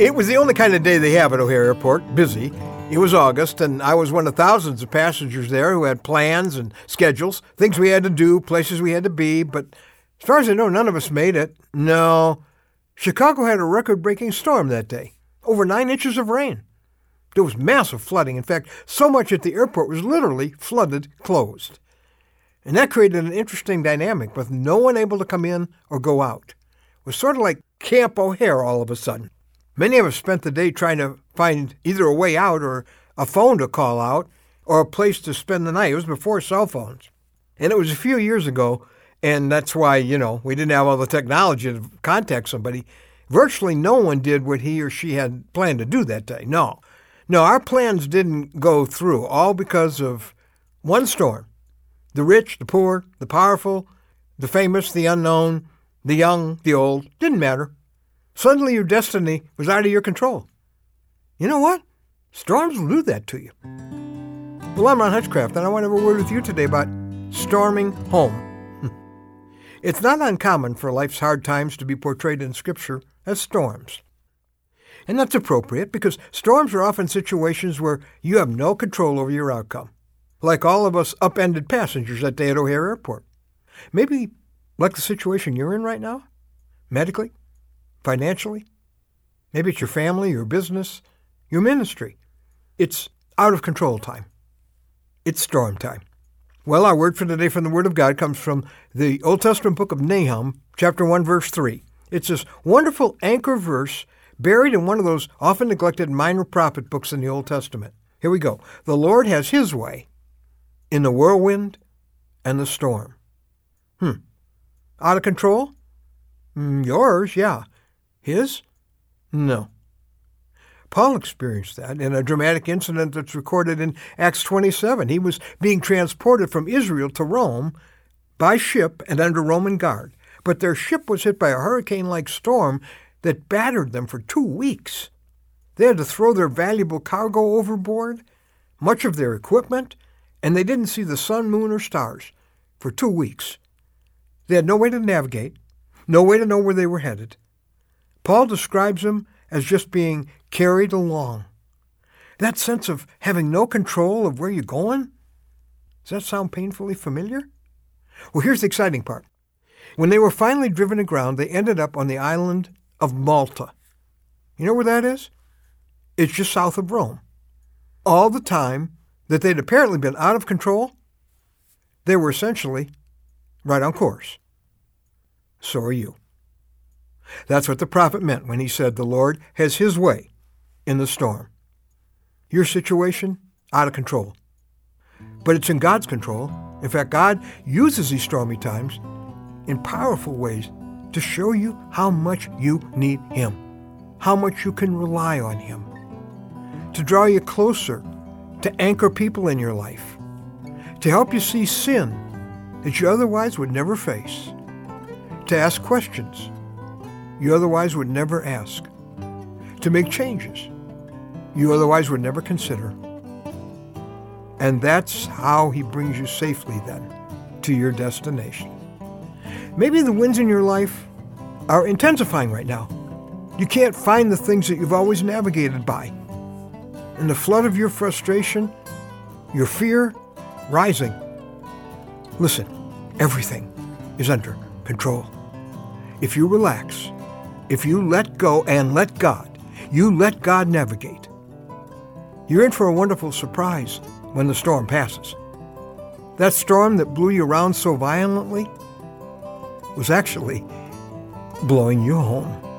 It was the only kind of day they have at O'Hare Airport, busy. It was August, and I was one of thousands of passengers there who had plans and schedules, things we had to do, places we had to be, but as far as I know, none of us made it. No. Chicago had a record breaking storm that day, over nine inches of rain. There was massive flooding. In fact, so much at the airport was literally flooded closed. And that created an interesting dynamic with no one able to come in or go out. It was sort of like Camp O'Hare all of a sudden. Many of us spent the day trying to find either a way out or a phone to call out or a place to spend the night. It was before cell phones. And it was a few years ago, and that's why, you know, we didn't have all the technology to contact somebody. Virtually no one did what he or she had planned to do that day. No. No, our plans didn't go through, all because of one storm. The rich, the poor, the powerful, the famous, the unknown, the young, the old, didn't matter. Suddenly your destiny was out of your control. You know what? Storms will do that to you. Well, I'm Ron Hutchcraft, and I want to have a word with you today about storming home. Hmm. it's not uncommon for life's hard times to be portrayed in Scripture as storms. And that's appropriate because storms are often situations where you have no control over your outcome, like all of us upended passengers that day at O'Hare Airport. Maybe like the situation you're in right now, medically, financially. Maybe it's your family, your business, your ministry. It's out of control time. It's storm time. Well, our word for today from the Word of God comes from the Old Testament book of Nahum, chapter 1, verse 3. It's this wonderful anchor verse buried in one of those often neglected minor prophet books in the Old Testament. Here we go. The Lord has his way in the whirlwind and the storm. Hmm. Out of control? Mm, yours, yeah. His? No. Paul experienced that in a dramatic incident that's recorded in Acts 27. He was being transported from Israel to Rome by ship and under Roman guard. But their ship was hit by a hurricane like storm that battered them for two weeks. They had to throw their valuable cargo overboard, much of their equipment, and they didn't see the sun, moon, or stars for two weeks. They had no way to navigate, no way to know where they were headed. Paul describes them as just being carried along. That sense of having no control of where you're going? Does that sound painfully familiar? Well, here's the exciting part. When they were finally driven aground, they ended up on the island of Malta. You know where that is? It's just south of Rome. All the time that they'd apparently been out of control, they were essentially right on course. So are you. That's what the prophet meant when he said the Lord has his way in the storm. Your situation, out of control. But it's in God's control. In fact, God uses these stormy times in powerful ways to show you how much you need Him, how much you can rely on Him, to draw you closer, to anchor people in your life, to help you see sin that you otherwise would never face, to ask questions you otherwise would never ask, to make changes you otherwise would never consider. And that's how He brings you safely then to your destination. Maybe the winds in your life are intensifying right now. You can't find the things that you've always navigated by. And the flood of your frustration, your fear, rising. Listen, everything is under control. If you relax, if you let go and let God, you let God navigate, you're in for a wonderful surprise when the storm passes. That storm that blew you around so violently was actually blowing you home.